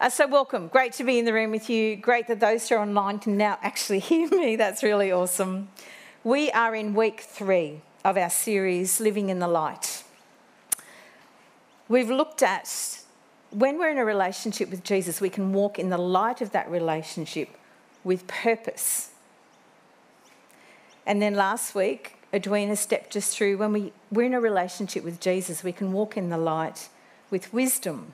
Uh, so, welcome. Great to be in the room with you. Great that those who are online can now actually hear me. That's really awesome. We are in week three of our series, Living in the Light. We've looked at when we're in a relationship with Jesus, we can walk in the light of that relationship with purpose. And then last week, Edwina stepped us through when we, we're in a relationship with Jesus, we can walk in the light with wisdom.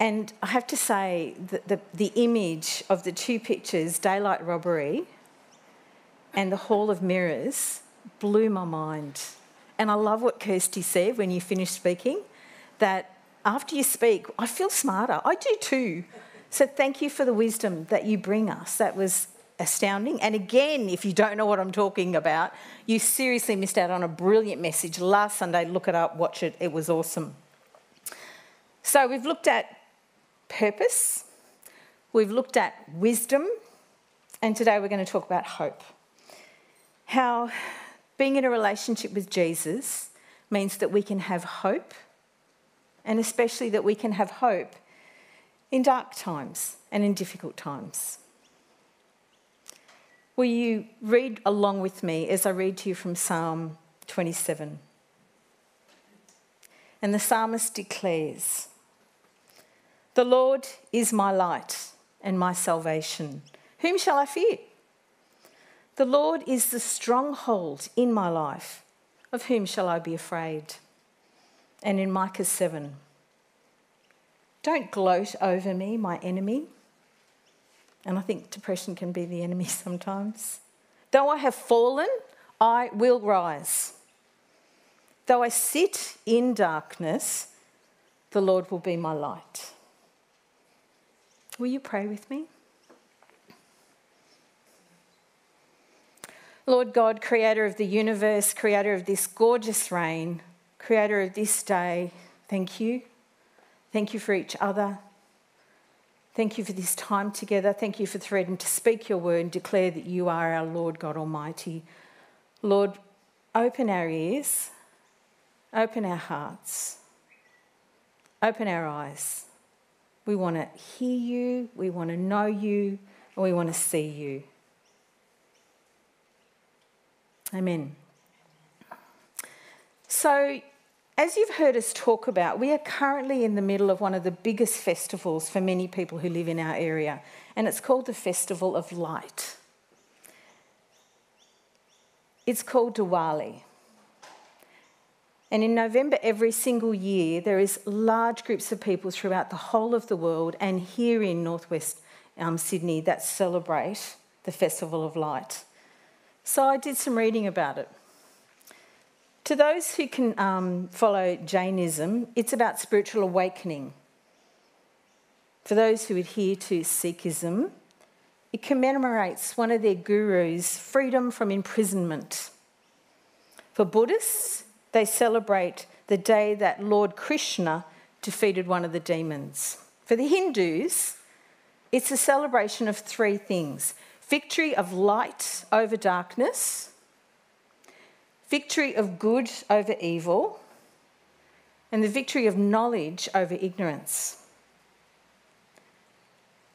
And I have to say that the, the image of the two pictures, daylight robbery and the Hall of Mirrors, blew my mind. And I love what Kirsty said when you finished speaking that after you speak, I feel smarter. I do too. So thank you for the wisdom that you bring us. That was astounding. And again, if you don't know what I'm talking about, you seriously missed out on a brilliant message last Sunday. Look it up, watch it, it was awesome. So we've looked at purpose, we've looked at wisdom, and today we're going to talk about hope. How being in a relationship with Jesus means that we can have hope, and especially that we can have hope in dark times and in difficult times. Will you read along with me as I read to you from Psalm 27? And the psalmist declares, The Lord is my light and my salvation. Whom shall I fear? The Lord is the stronghold in my life. Of whom shall I be afraid? And in Micah 7, Don't gloat over me, my enemy. And I think depression can be the enemy sometimes. Though I have fallen, I will rise. Though I sit in darkness, the Lord will be my light. Will you pray with me? Lord God, creator of the universe, creator of this gorgeous rain, creator of this day, thank you. Thank you for each other. Thank you for this time together. Thank you for freedom to speak your word and declare that you are our Lord God Almighty. Lord, open our ears, open our hearts, open our eyes. We want to hear you, we want to know you, and we want to see you. Amen. So, as you've heard us talk about, we are currently in the middle of one of the biggest festivals for many people who live in our area, and it's called the Festival of Light. It's called Diwali. And in November every single year, there is large groups of people throughout the whole of the world and here in northwest um, Sydney that celebrate the Festival of Light. So I did some reading about it. To those who can um, follow Jainism, it's about spiritual awakening. For those who adhere to Sikhism, it commemorates one of their gurus' freedom from imprisonment. For Buddhists, they celebrate the day that Lord Krishna defeated one of the demons. For the Hindus, it's a celebration of three things victory of light over darkness, victory of good over evil, and the victory of knowledge over ignorance.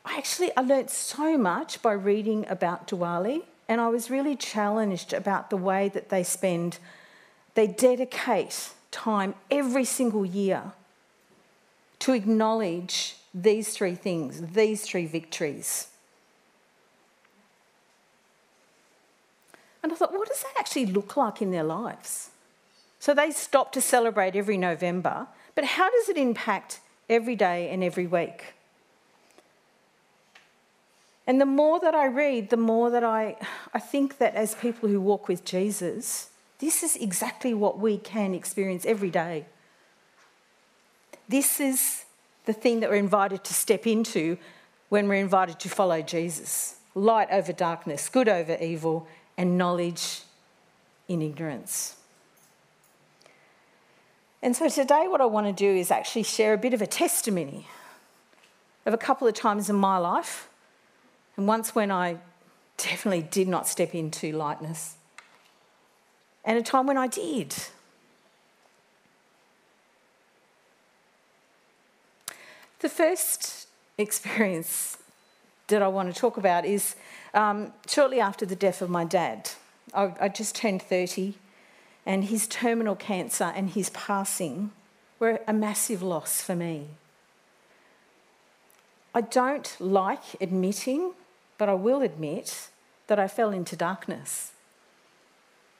I actually I learnt so much by reading about Diwali, and I was really challenged about the way that they spend, they dedicate time every single year to acknowledge these three things, these three victories. And I thought, what does that actually look like in their lives? So they stop to celebrate every November, but how does it impact every day and every week? And the more that I read, the more that I, I think that as people who walk with Jesus, this is exactly what we can experience every day. This is the thing that we're invited to step into when we're invited to follow Jesus light over darkness, good over evil, and knowledge in ignorance. And so today, what I want to do is actually share a bit of a testimony of a couple of times in my life, and once when I definitely did not step into lightness, and a time when I did. The first experience that I want to talk about is um, shortly after the death of my dad. I, I just turned 30, and his terminal cancer and his passing were a massive loss for me. I don't like admitting, but I will admit that I fell into darkness.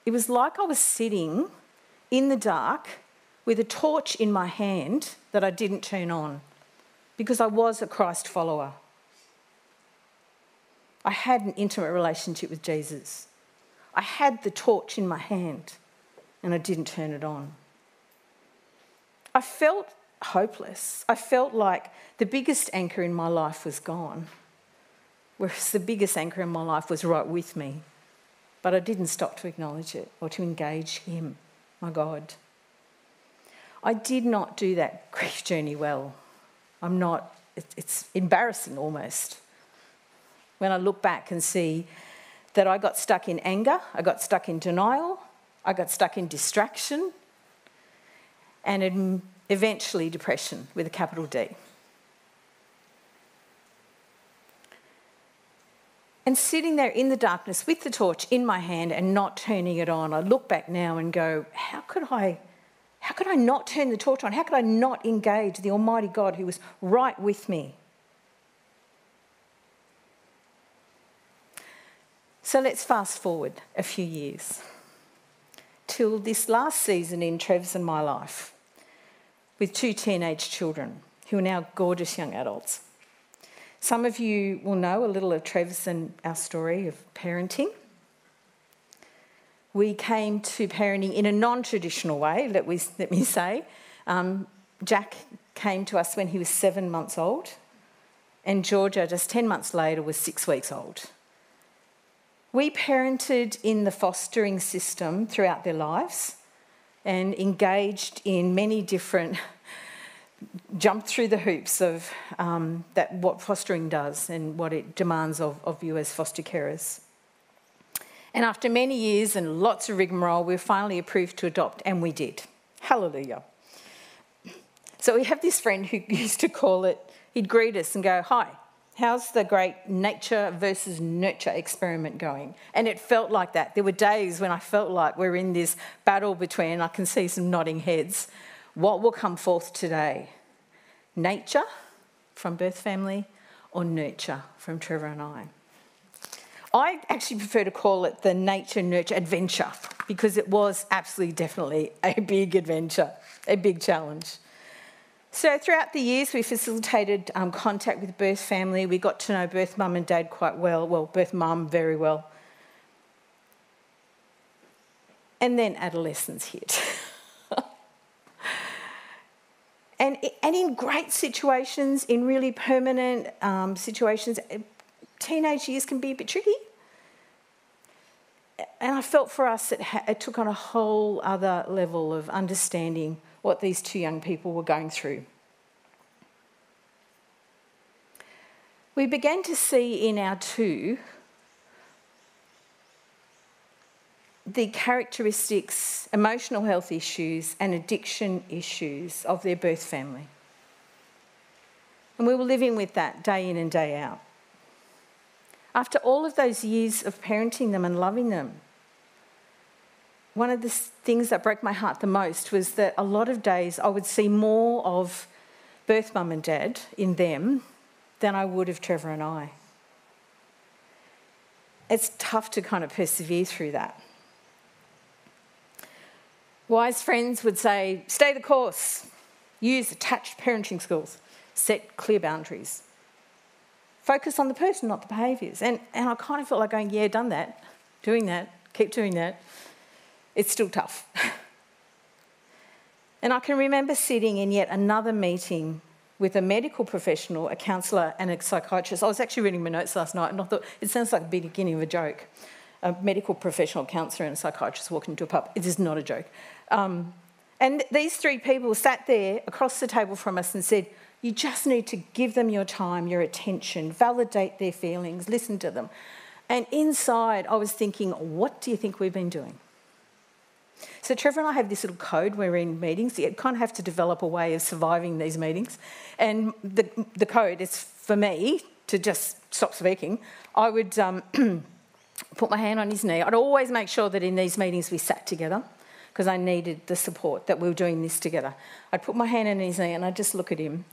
It was like I was sitting in the dark with a torch in my hand that I didn't turn on because I was a Christ follower. I had an intimate relationship with Jesus. I had the torch in my hand and I didn't turn it on. I felt hopeless. I felt like the biggest anchor in my life was gone, whereas the biggest anchor in my life was right with me. But I didn't stop to acknowledge it or to engage Him, my God. I did not do that grief journey well. I'm not, it's embarrassing almost when I look back and see that I got stuck in anger, I got stuck in denial, I got stuck in distraction, and in eventually depression with a capital D. And sitting there in the darkness with the torch in my hand and not turning it on, I look back now and go, how could I, how could I not turn the torch on? How could I not engage the Almighty God who was right with me? So let's fast forward a few years till this last season in Trev's and my life with two teenage children who are now gorgeous young adults. Some of you will know a little of Travis and our story of parenting. We came to parenting in a non traditional way, let, we, let me say. Um, Jack came to us when he was seven months old, and Georgia, just 10 months later, was six weeks old. We parented in the fostering system throughout their lives and engaged in many different jumped through the hoops of um, that what fostering does and what it demands of, of you as foster carers. And after many years and lots of rigmarole, we were finally approved to adopt, and we did. Hallelujah. So we have this friend who used to call it, he'd greet us and go, Hi, How's the great nature versus nurture experiment going? And it felt like that. There were days when I felt like we're in this battle between, I can see some nodding heads. What will come forth today? Nature from birth family or nurture from Trevor and I? I actually prefer to call it the nature nurture adventure because it was absolutely definitely a big adventure, a big challenge. So, throughout the years, we facilitated um, contact with birth family. We got to know birth mum and dad quite well, well, birth mum very well. And then adolescence hit. and, and in great situations, in really permanent um, situations, eh, teenage years can be a bit tricky. And I felt for us it, ha- it took on a whole other level of understanding what these two young people were going through. We began to see in our two the characteristics, emotional health issues, and addiction issues of their birth family. And we were living with that day in and day out. After all of those years of parenting them and loving them, one of the things that broke my heart the most was that a lot of days I would see more of birth mum and dad in them than I would of Trevor and I. It's tough to kind of persevere through that. Wise friends would say, stay the course, use attached parenting skills, set clear boundaries, focus on the person, not the behaviours. And, and I kind of felt like going, yeah, done that, doing that, keep doing that it's still tough. and I can remember sitting in yet another meeting with a medical professional, a counsellor, and a psychiatrist. I was actually reading my notes last night and I thought it sounds like the beginning of a joke. A medical professional, counsellor, and a psychiatrist walking into a pub. It is not a joke. Um, and these three people sat there across the table from us and said, You just need to give them your time, your attention, validate their feelings, listen to them. And inside, I was thinking, What do you think we've been doing? So Trevor and I have this little code when we're in meetings. You kind of have to develop a way of surviving these meetings. And the, the code is for me to just stop speaking. I would um, put my hand on his knee. I'd always make sure that in these meetings we sat together because I needed the support that we were doing this together. I'd put my hand on his knee and I'd just look at him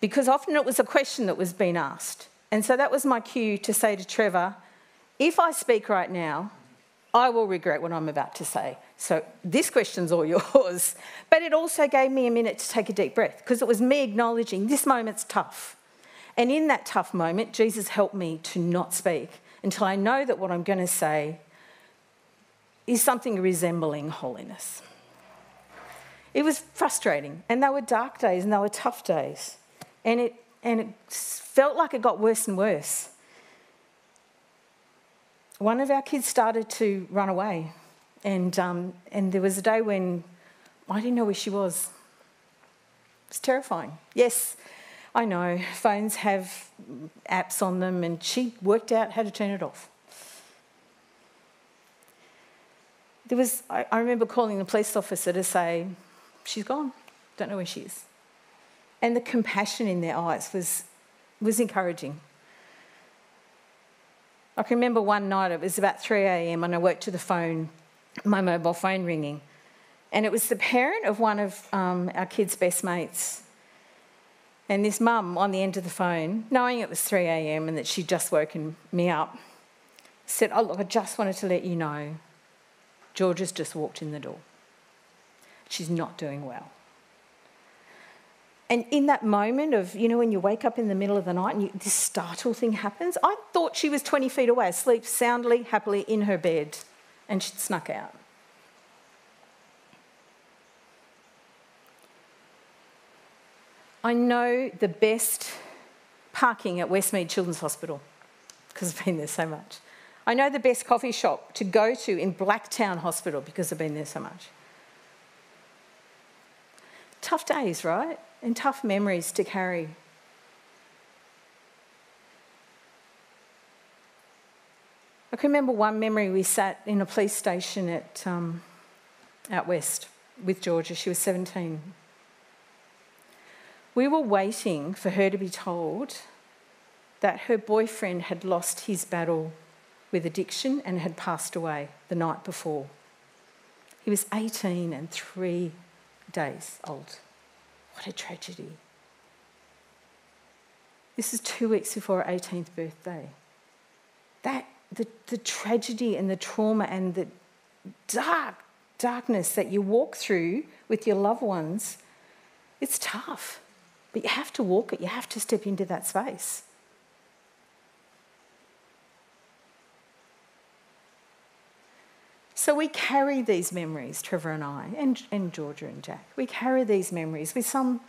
because often it was a question that was being asked. And so that was my cue to say to Trevor, if I speak right now, I will regret what I'm about to say. So this question's all yours. But it also gave me a minute to take a deep breath because it was me acknowledging this moment's tough. And in that tough moment, Jesus helped me to not speak until I know that what I'm going to say is something resembling holiness. It was frustrating, and they were dark days and they were tough days. And it, and it felt like it got worse and worse one of our kids started to run away. And, um, and there was a day when I didn't know where she was. It's terrifying. Yes, I know, phones have apps on them, and she worked out how to turn it off. There was, I, I remember calling the police officer to say, She's gone, don't know where she is. And the compassion in their eyes was, was encouraging. I can remember one night, it was about 3 a.m., and I worked to the phone, my mobile phone ringing. And it was the parent of one of um, our kids' best mates. And this mum on the end of the phone, knowing it was 3 a.m. and that she'd just woken me up, said, Oh, look, I just wanted to let you know Georgia's just walked in the door. She's not doing well. And in that moment of, you know, when you wake up in the middle of the night and you, this startle thing happens, I thought she was 20 feet away, asleep soundly, happily in her bed, and she'd snuck out. I know the best parking at Westmead Children's Hospital because I've been there so much. I know the best coffee shop to go to in Blacktown Hospital because I've been there so much. Tough days, right? and tough memories to carry. I can remember one memory we sat in a police station at um, out west with Georgia. She was 17. We were waiting for her to be told that her boyfriend had lost his battle with addiction and had passed away the night before. He was 18 and three days old. What a tragedy. This is two weeks before her 18th birthday. That, the, the tragedy and the trauma and the dark darkness that you walk through with your loved ones, it's tough. But you have to walk it, you have to step into that space. So we carry these memories, Trevor and I, and, and Georgia and Jack. We carry these memories with some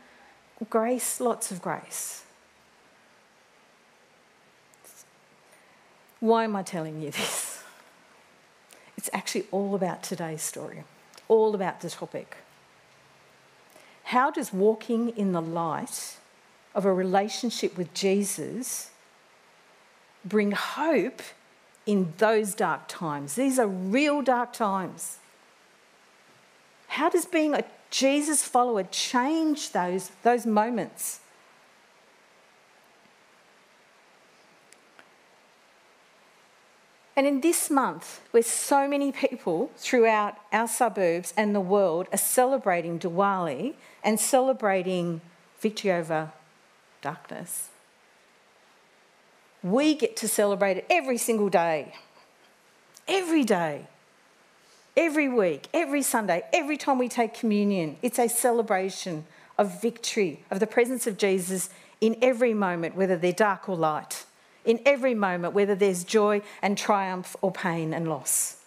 grace, lots of grace. Why am I telling you this? It's actually all about today's story, all about the topic. How does walking in the light of a relationship with Jesus bring hope in those dark times. These are real dark times. How does being a Jesus follower change those, those moments? And in this month, where so many people throughout our suburbs and the world are celebrating Diwali and celebrating victory over darkness, we get to celebrate it every single day. Every day. Every week, every Sunday, every time we take communion, it's a celebration of victory, of the presence of Jesus in every moment, whether they're dark or light, in every moment, whether there's joy and triumph or pain and loss.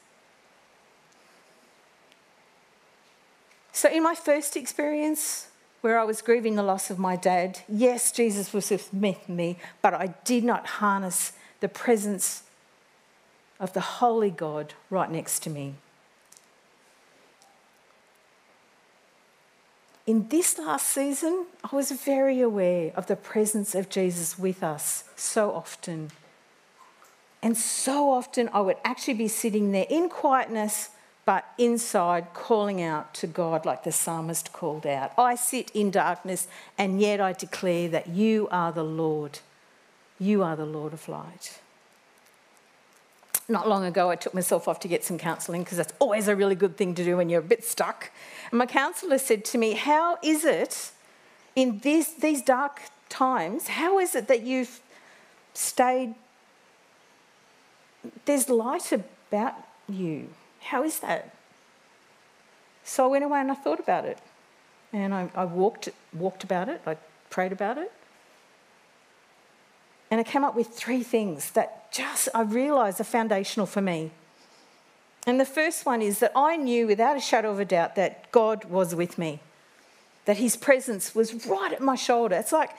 So, in my first experience where I was grieving the loss of my dad, yes, Jesus was with me, but I did not harness the presence of the Holy God right next to me. In this last season, I was very aware of the presence of Jesus with us so often. And so often, I would actually be sitting there in quietness but inside calling out to God like the psalmist called out. I sit in darkness, and yet I declare that you are the Lord. You are the Lord of light. Not long ago, I took myself off to get some counselling because that's always a really good thing to do when you're a bit stuck. And my counsellor said to me, How is it in this, these dark times, how is it that you've stayed? There's light about you. How is that? So I went away and I thought about it. And I, I walked, walked about it, I prayed about it. And I came up with three things that just I realised are foundational for me. And the first one is that I knew without a shadow of a doubt that God was with me, that His presence was right at my shoulder. It's like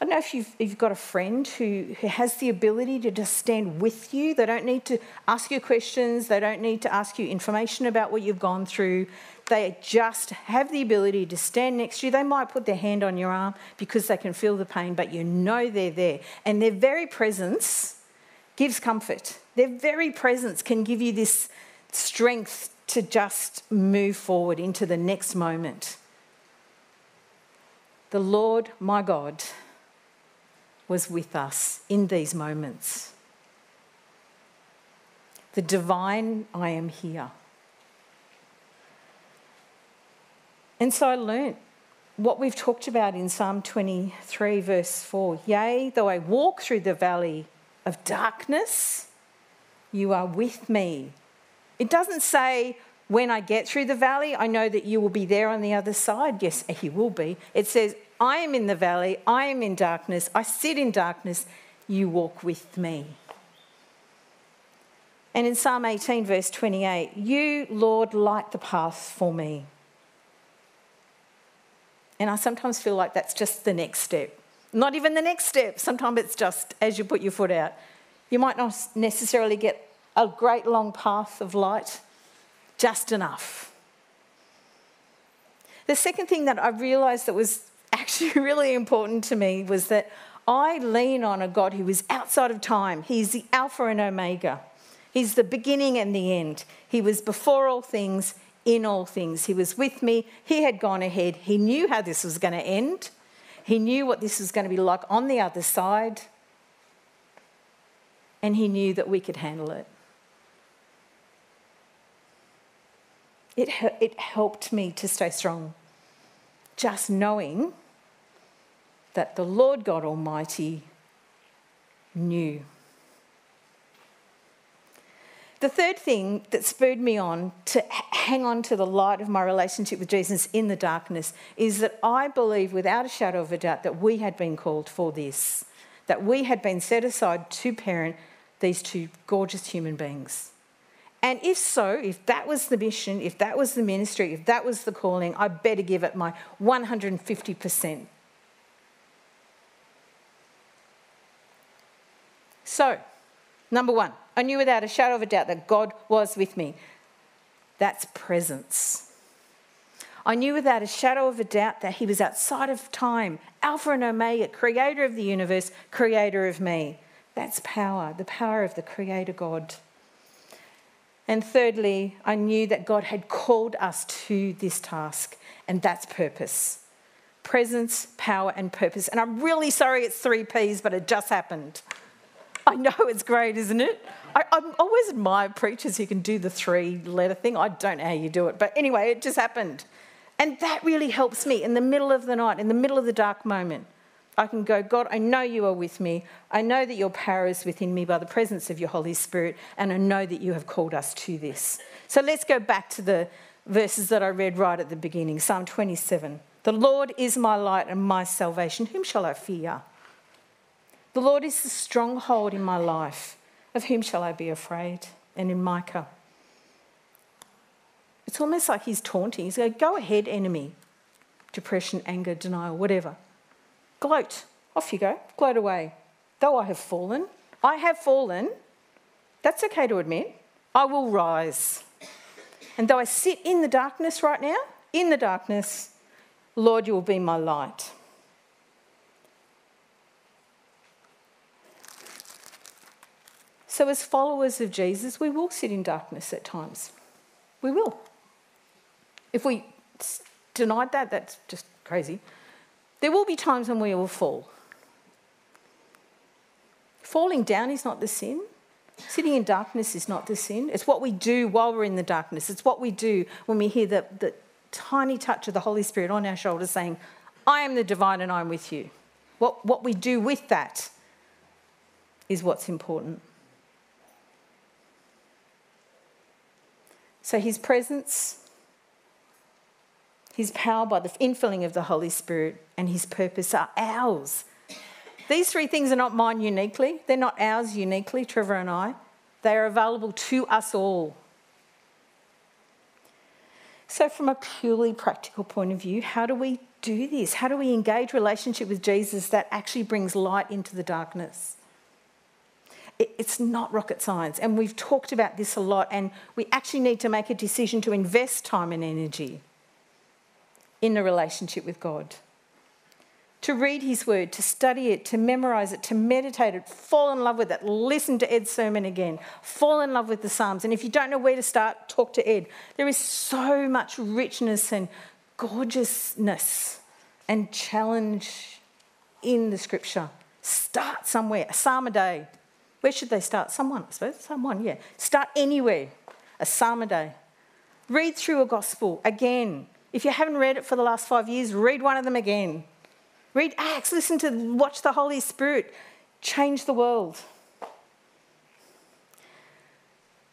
I don't know if you've, if you've got a friend who, who has the ability to just stand with you. They don't need to ask you questions, they don't need to ask you information about what you've gone through. They just have the ability to stand next to you. They might put their hand on your arm because they can feel the pain, but you know they're there. And their very presence gives comfort. Their very presence can give you this strength to just move forward into the next moment. The Lord, my God, was with us in these moments. The divine, I am here. And so I learnt what we've talked about in Psalm 23, verse 4. Yea, though I walk through the valley of darkness, you are with me. It doesn't say, when I get through the valley, I know that you will be there on the other side. Yes, he will be. It says, I am in the valley, I am in darkness, I sit in darkness, you walk with me. And in Psalm 18, verse 28, you, Lord, light the path for me. And I sometimes feel like that's just the next step. Not even the next step. Sometimes it's just as you put your foot out. You might not necessarily get a great long path of light, just enough. The second thing that I realised that was actually really important to me was that I lean on a God who is outside of time. He's the Alpha and Omega. He's the beginning and the end. He was before all things, in all things. He was with me. He had gone ahead. He knew how this was going to end. He knew what this was going to be like on the other side. And he knew that we could handle it. It, it helped me to stay strong. Just knowing that the Lord God Almighty knew. The third thing that spurred me on to hang on to the light of my relationship with Jesus in the darkness is that I believe without a shadow of a doubt that we had been called for this, that we had been set aside to parent these two gorgeous human beings. And if so, if that was the mission, if that was the ministry, if that was the calling, I better give it my 150%. So, number one, I knew without a shadow of a doubt that God was with me. That's presence. I knew without a shadow of a doubt that He was outside of time, Alpha and Omega, creator of the universe, creator of me. That's power, the power of the Creator God. And thirdly, I knew that God had called us to this task, and that's purpose presence, power, and purpose. And I'm really sorry it's three P's, but it just happened. I know it's great, isn't it? I, I always admire preachers who can do the three letter thing. I don't know how you do it, but anyway, it just happened. And that really helps me in the middle of the night, in the middle of the dark moment. I can go, God, I know you are with me. I know that your power is within me by the presence of your Holy Spirit, and I know that you have called us to this. So let's go back to the verses that I read right at the beginning Psalm 27. The Lord is my light and my salvation. Whom shall I fear? The Lord is the stronghold in my life. Of whom shall I be afraid? And in Micah, it's almost like he's taunting. He's going, Go ahead, enemy. Depression, anger, denial, whatever. Gloat. Off you go. Gloat away. Though I have fallen, I have fallen. That's okay to admit. I will rise. And though I sit in the darkness right now, in the darkness, Lord, you will be my light. So, as followers of Jesus, we will sit in darkness at times. We will. If we denied that, that's just crazy. There will be times when we will fall. Falling down is not the sin. Sitting in darkness is not the sin. It's what we do while we're in the darkness. It's what we do when we hear the, the tiny touch of the Holy Spirit on our shoulders saying, I am the divine and I'm with you. What, what we do with that is what's important. So his presence, his power by the infilling of the Holy Spirit, and his purpose are ours. These three things are not mine uniquely, they're not ours uniquely, Trevor and I. They are available to us all. So, from a purely practical point of view, how do we do this? How do we engage relationship with Jesus that actually brings light into the darkness? It's not rocket science, and we've talked about this a lot, and we actually need to make a decision to invest time and energy in a relationship with God. To read His Word, to study it, to memorize it, to meditate it, fall in love with it, listen to Ed's sermon again, fall in love with the Psalms. And if you don't know where to start, talk to Ed. There is so much richness and gorgeousness and challenge in the Scripture. Start somewhere, a psalm a day. Where should they start? Someone, I suppose. Someone, yeah. Start anywhere. A psalm a day. Read through a gospel again. If you haven't read it for the last five years, read one of them again. Read Acts, listen to, watch the Holy Spirit change the world.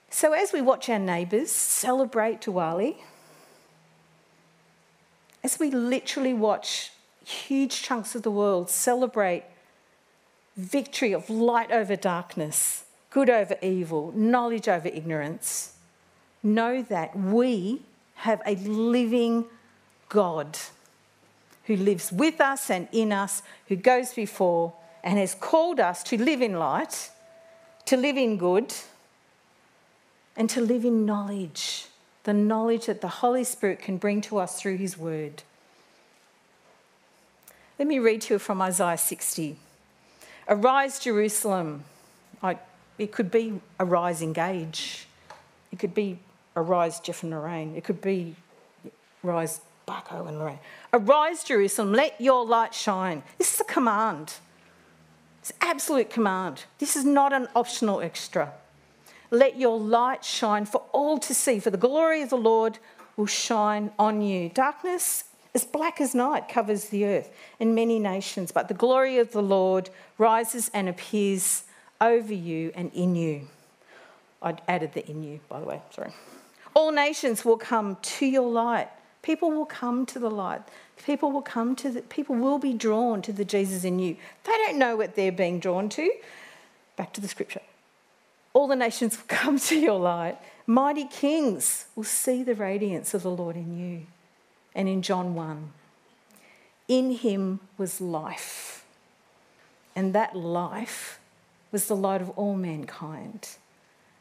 So, as we watch our neighbours celebrate Diwali, as we literally watch huge chunks of the world celebrate victory of light over darkness, good over evil, knowledge over ignorance, know that we have a living God who lives with us and in us, who goes before and has called us to live in light, to live in good, and to live in knowledge the knowledge that the Holy Spirit can bring to us through His Word. Let me read to you from Isaiah 60. Arise, Jerusalem. I, it could be arise, engage. It could be arise, Jeff and Lorraine. It could be rise, Barco and Lorraine. Arise, Jerusalem, let your light shine. This is a command. It's absolute command. This is not an optional extra. Let your light shine for all to see, for the glory of the Lord will shine on you. Darkness as black as night covers the earth and many nations, but the glory of the Lord rises and appears over you and in you. I added the in you, by the way, sorry. All nations will come to your light. People will come to the light. People will come to the, people will be drawn to the Jesus in you. They don't know what they're being drawn to. Back to the scripture. All the nations will come to your light. Mighty kings will see the radiance of the Lord in you and in John 1. In him was life, and that life was the light of all mankind.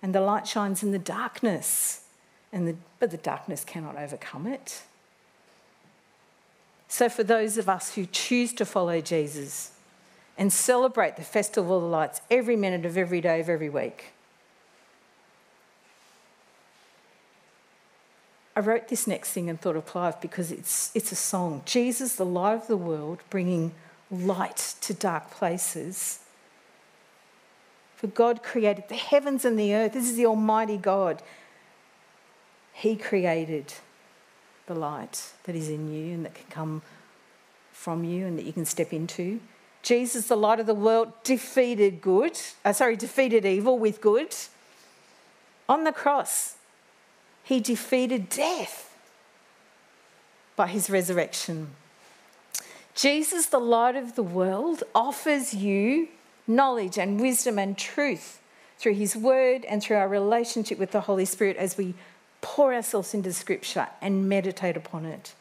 And the light shines in the darkness, and the, but the darkness cannot overcome it. So, for those of us who choose to follow Jesus and celebrate the Festival of the Lights every minute of every day of every week, I wrote this next thing and thought of Clive because it's, it's a song. Jesus, the light of the world, bringing light to dark places. For God created the heavens and the earth. This is the Almighty God. He created the light that is in you and that can come from you and that you can step into. Jesus, the light of the world, defeated good, uh, sorry, defeated evil with good. On the cross, he defeated death by his resurrection. Jesus, the light of the world, offers you knowledge and wisdom and truth through his word and through our relationship with the Holy Spirit as we pour ourselves into scripture and meditate upon it.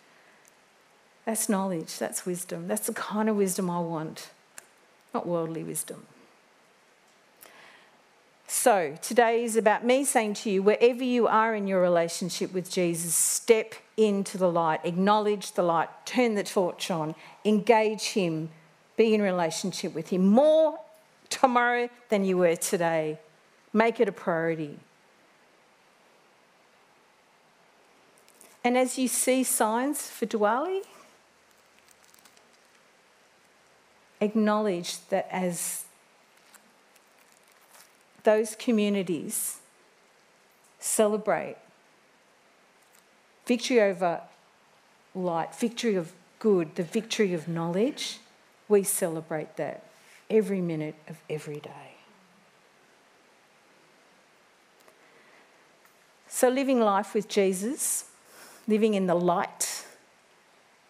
That's knowledge, that's wisdom. That's the kind of wisdom I want, not worldly wisdom. So, today is about me saying to you, wherever you are in your relationship with Jesus, step into the light, acknowledge the light, turn the torch on, engage Him, be in relationship with Him more tomorrow than you were today. Make it a priority. And as you see signs for Diwali, acknowledge that as those communities celebrate victory over light, victory of good, the victory of knowledge, we celebrate that every minute of every day. So, living life with Jesus, living in the light,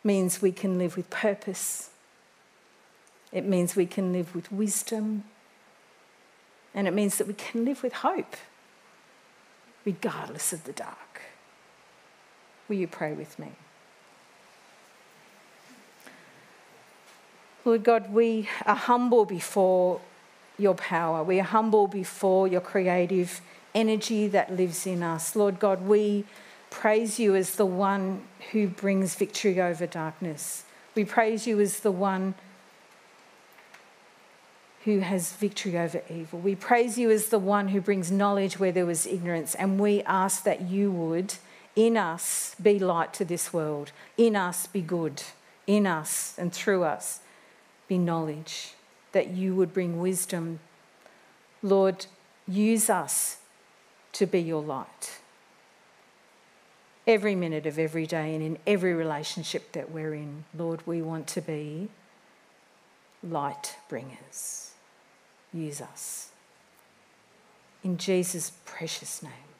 means we can live with purpose. It means we can live with wisdom. And it means that we can live with hope, regardless of the dark. Will you pray with me? Lord God, we are humble before your power. We are humble before your creative energy that lives in us. Lord God, we praise you as the one who brings victory over darkness. We praise you as the one who has victory over evil. We praise you as the one who brings knowledge where there was ignorance. And we ask that you would, in us, be light to this world, in us, be good, in us and through us be knowledge, that you would bring wisdom. Lord, use us to be your light. Every minute of every day and in every relationship that we're in, Lord, we want to be light bringers. Use us. In Jesus' precious name.